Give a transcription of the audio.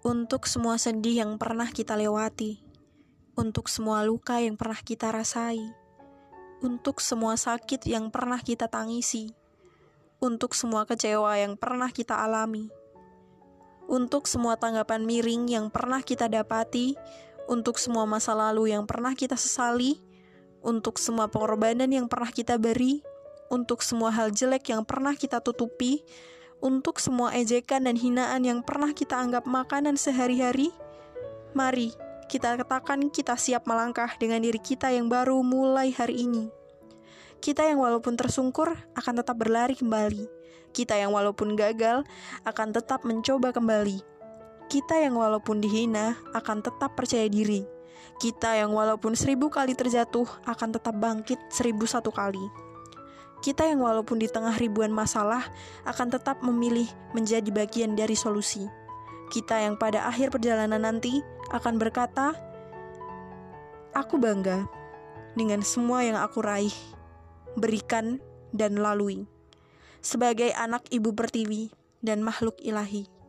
untuk semua sedih yang pernah kita lewati, untuk semua luka yang pernah kita rasai, untuk semua sakit yang pernah kita tangisi, untuk semua kecewa yang pernah kita alami, untuk semua tanggapan miring yang pernah kita dapati, untuk semua masa lalu yang pernah kita sesali, untuk semua pengorbanan yang pernah kita beri, untuk semua hal jelek yang pernah kita tutupi, untuk semua ejekan dan hinaan yang pernah kita anggap makanan sehari-hari, mari kita katakan kita siap melangkah dengan diri kita yang baru mulai hari ini. Kita yang walaupun tersungkur akan tetap berlari kembali. Kita yang walaupun gagal akan tetap mencoba kembali. Kita yang walaupun dihina akan tetap percaya diri. Kita yang walaupun seribu kali terjatuh akan tetap bangkit seribu satu kali. Kita yang walaupun di tengah ribuan masalah akan tetap memilih menjadi bagian dari solusi. Kita yang pada akhir perjalanan nanti akan berkata, "Aku bangga dengan semua yang aku raih, berikan, dan lalui." Sebagai anak ibu pertiwi dan makhluk ilahi.